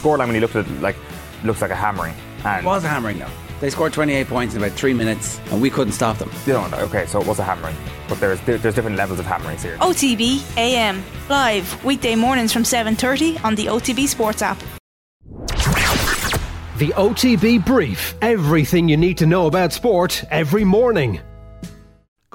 scoreline when you looked at it, like looks like a hammering. And It was a hammering though. They scored 28 points in about three minutes, and we couldn't stop them. You don't know. Okay, so it was a hammering, but there's there- there's different levels of hammerings here. OTB AM live weekday mornings from 7:30 on the OTB Sports app. The OTB Brief. Everything you need to know about sport every morning.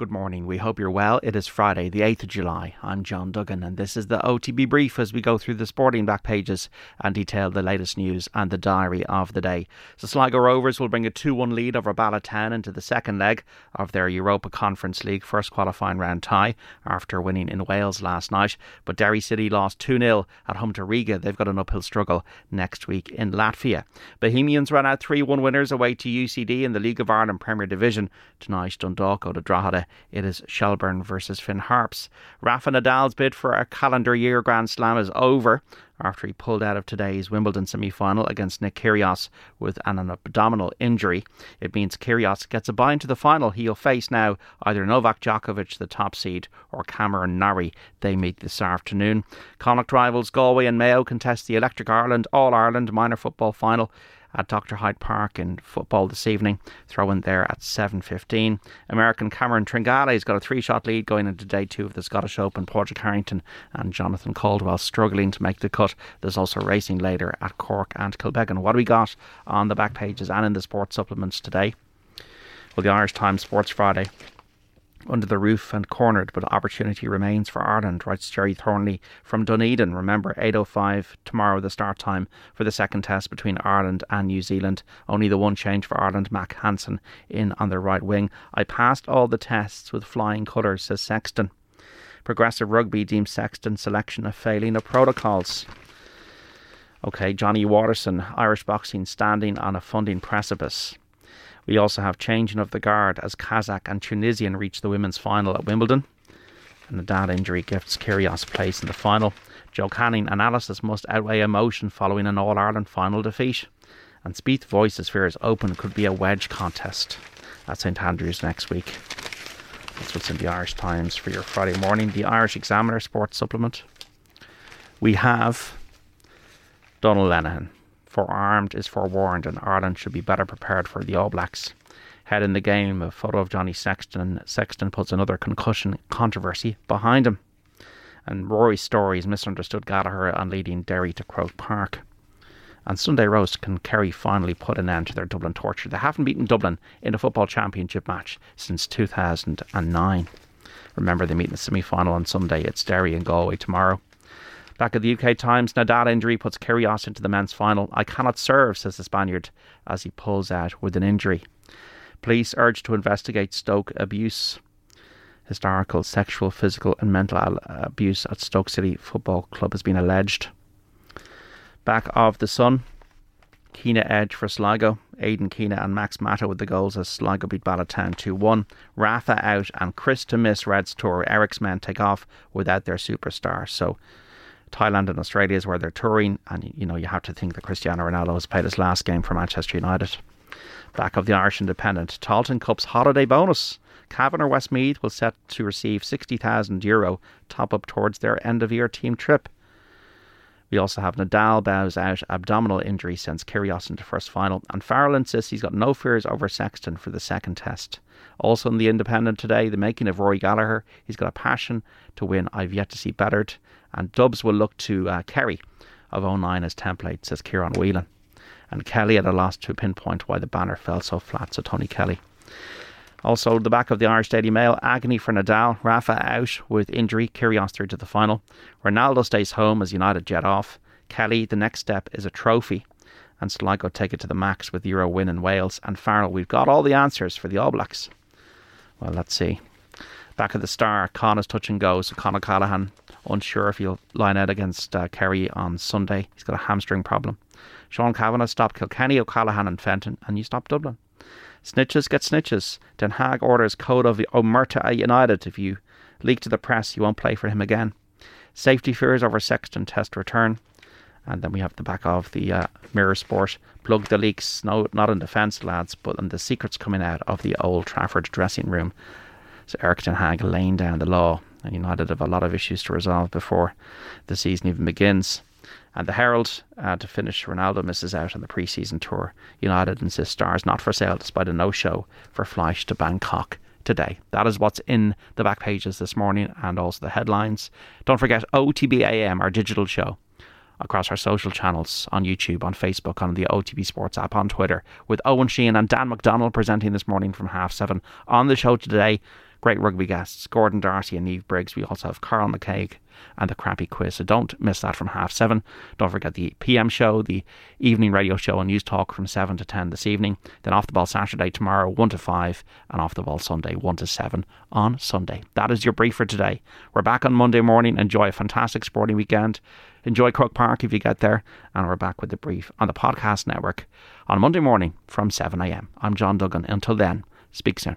Good morning. We hope you're well. It is Friday, the 8th of July. I'm John Duggan, and this is the OTB Brief as we go through the sporting back pages and detail the latest news and the diary of the day. So, Sligo Rovers will bring a 2 1 lead over Bala Town into the second leg of their Europa Conference League first qualifying round tie after winning in Wales last night. But Derry City lost 2 0 at home to Riga. They've got an uphill struggle next week in Latvia. Bohemians ran out 3 1 winners away to UCD in the League of Ireland Premier Division. Tonight, Dundalk go to Drogheda. It is Shelbourne versus Finn Harps. Rafa Nadal's bid for a calendar year Grand Slam is over after he pulled out of today's Wimbledon semi final against Nick Kyrgios with an abdominal injury. It means Kyrgios gets a bye into the final. He'll face now either Novak Djokovic, the top seed, or Cameron Norrie. They meet this afternoon. Connacht rivals Galway and Mayo contest the Electric Ireland All Ireland minor football final at Dr. Hyde Park in football this evening. Throw in there at 7.15. American Cameron Tringale's got a three-shot lead going into day two of the Scottish Open. Padraig Harrington and Jonathan Caldwell struggling to make the cut. There's also racing later at Cork and Kilbeggan. What do we got on the back pages and in the sports supplements today? Well, the Irish Times Sports Friday under the roof and cornered, but opportunity remains for Ireland, writes Gerry Thornley from Dunedin. Remember, 8.05 tomorrow, the start time for the second test between Ireland and New Zealand. Only the one change for Ireland, Mack Hansen in on the right wing. I passed all the tests with flying colours, says Sexton. Progressive Rugby deems Sexton selection a failing of protocols. Okay, Johnny Watterson, Irish boxing standing on a funding precipice. We also have changing of the guard as Kazakh and Tunisian reach the women's final at Wimbledon. And Nadal injury gifts Kyrgios place in the final. Joe Canning analysis must outweigh emotion following an All Ireland final defeat. And Spieth voices fears Open could be a wedge contest at St Andrews next week. That's what's in the Irish Times for your Friday morning. The Irish Examiner Sports Supplement. We have Donal Lenihan. Forearmed is forewarned, and Ireland should be better prepared for the All Blacks. Head in the game, a photo of Johnny Sexton. Sexton puts another concussion controversy behind him. And Rory's story is misunderstood Gallagher and leading Derry to Croke Park. And Sunday roast can Kerry finally put an end to their Dublin torture. They haven't beaten Dublin in a football championship match since 2009. Remember, they meet in the semi final on Sunday. It's Derry and Galway tomorrow. Back at the UK Times, Nadal injury puts Kyrgios into the men's final. I cannot serve, says the Spaniard as he pulls out with an injury. Police urged to investigate Stoke abuse. Historical, sexual, physical, and mental abuse at Stoke City Football Club has been alleged. Back of the Sun, Keena edge for Sligo. Aidan Keena and Max Mata with the goals as Sligo beat Bala Town 2 1. Rafa out and Chris to miss Reds tour. Erik's men take off without their superstar. So Thailand and Australia is where they're touring, and you know you have to think that Cristiano Ronaldo has played his last game for Manchester United. Back of the Irish Independent, Tailteann Cup's holiday bonus. Cavan or Westmeath will set to receive sixty thousand euro top up towards their end of year team trip. We also have Nadal bows out abdominal injury sends Kyrgios into first final, and Farrell insists he's got no fears over Sexton for the second test. Also in the Independent today, the making of Rory Gallagher. He's got a passion to win. I've yet to see bettered, and Dubs will look to uh, Kerry of 09 as template, says Ciarán Whelan. And Kelly at a loss to pinpoint why the banner fell so flat. So Tony Kelly. Also, the back of the Irish Daily Mail, agony for Nadal. Rafa out with injury, Kyrgios through to the final. Ronaldo stays home as United jet off. Kelly, the next step is a trophy. And Sligo take it to the max with Euro win in Wales. And Farrell, we've got all the answers for the All Blacks. Well, let's see. Back at the star, Con is touch and go. So Con O'Callaghan, unsure if he'll line out against uh, Kerry on Sunday. He's got a hamstring problem. Sean Cavanagh stopped Kilkenny, O'Callaghan, and Fenton, and you stopped Dublin. Snitches get snitches. Ten Hag orders code of the Omerta at United. If you leak to the press, you won't play for him again. Safety fears over Sexton test return. And then we have the back of the uh, Mirror Sport. Plug the leaks, no, not in defence, lads, but in the secrets coming out of the Old Trafford dressing room. So Erik ten Hag laying down the law. And United have a lot of issues to resolve before the season even begins. And the Herald, uh, to finish, Ronaldo misses out on the pre-season tour. United insists stars not for sale despite a no-show for Fleisch to Bangkok today. That is what's in the back pages this morning and also the headlines. Don't forget OTBAM, our digital show across our social channels on YouTube, on Facebook, on the OTB Sports app, on Twitter, with Owen Sheehan and Dan McDonald presenting this morning from half seven. On the show today, great rugby guests Gordon D'Arcy and Eve Briggs. We also have Carl McCaig and the crappy quiz. So don't miss that from half seven. Don't forget the PM show, the evening radio show and Newstalk from seven to ten this evening. Then off the ball Saturday tomorrow, one to five, and off the ball Sunday, one to seven on Sunday. That is your brief for today. We're back on Monday morning. Enjoy a fantastic sporting weekend. Enjoy Croke Park if you get there. And we're back with the brief on the podcast network on Monday morning from 7am. I'm John Duggan. Until then, speak soon.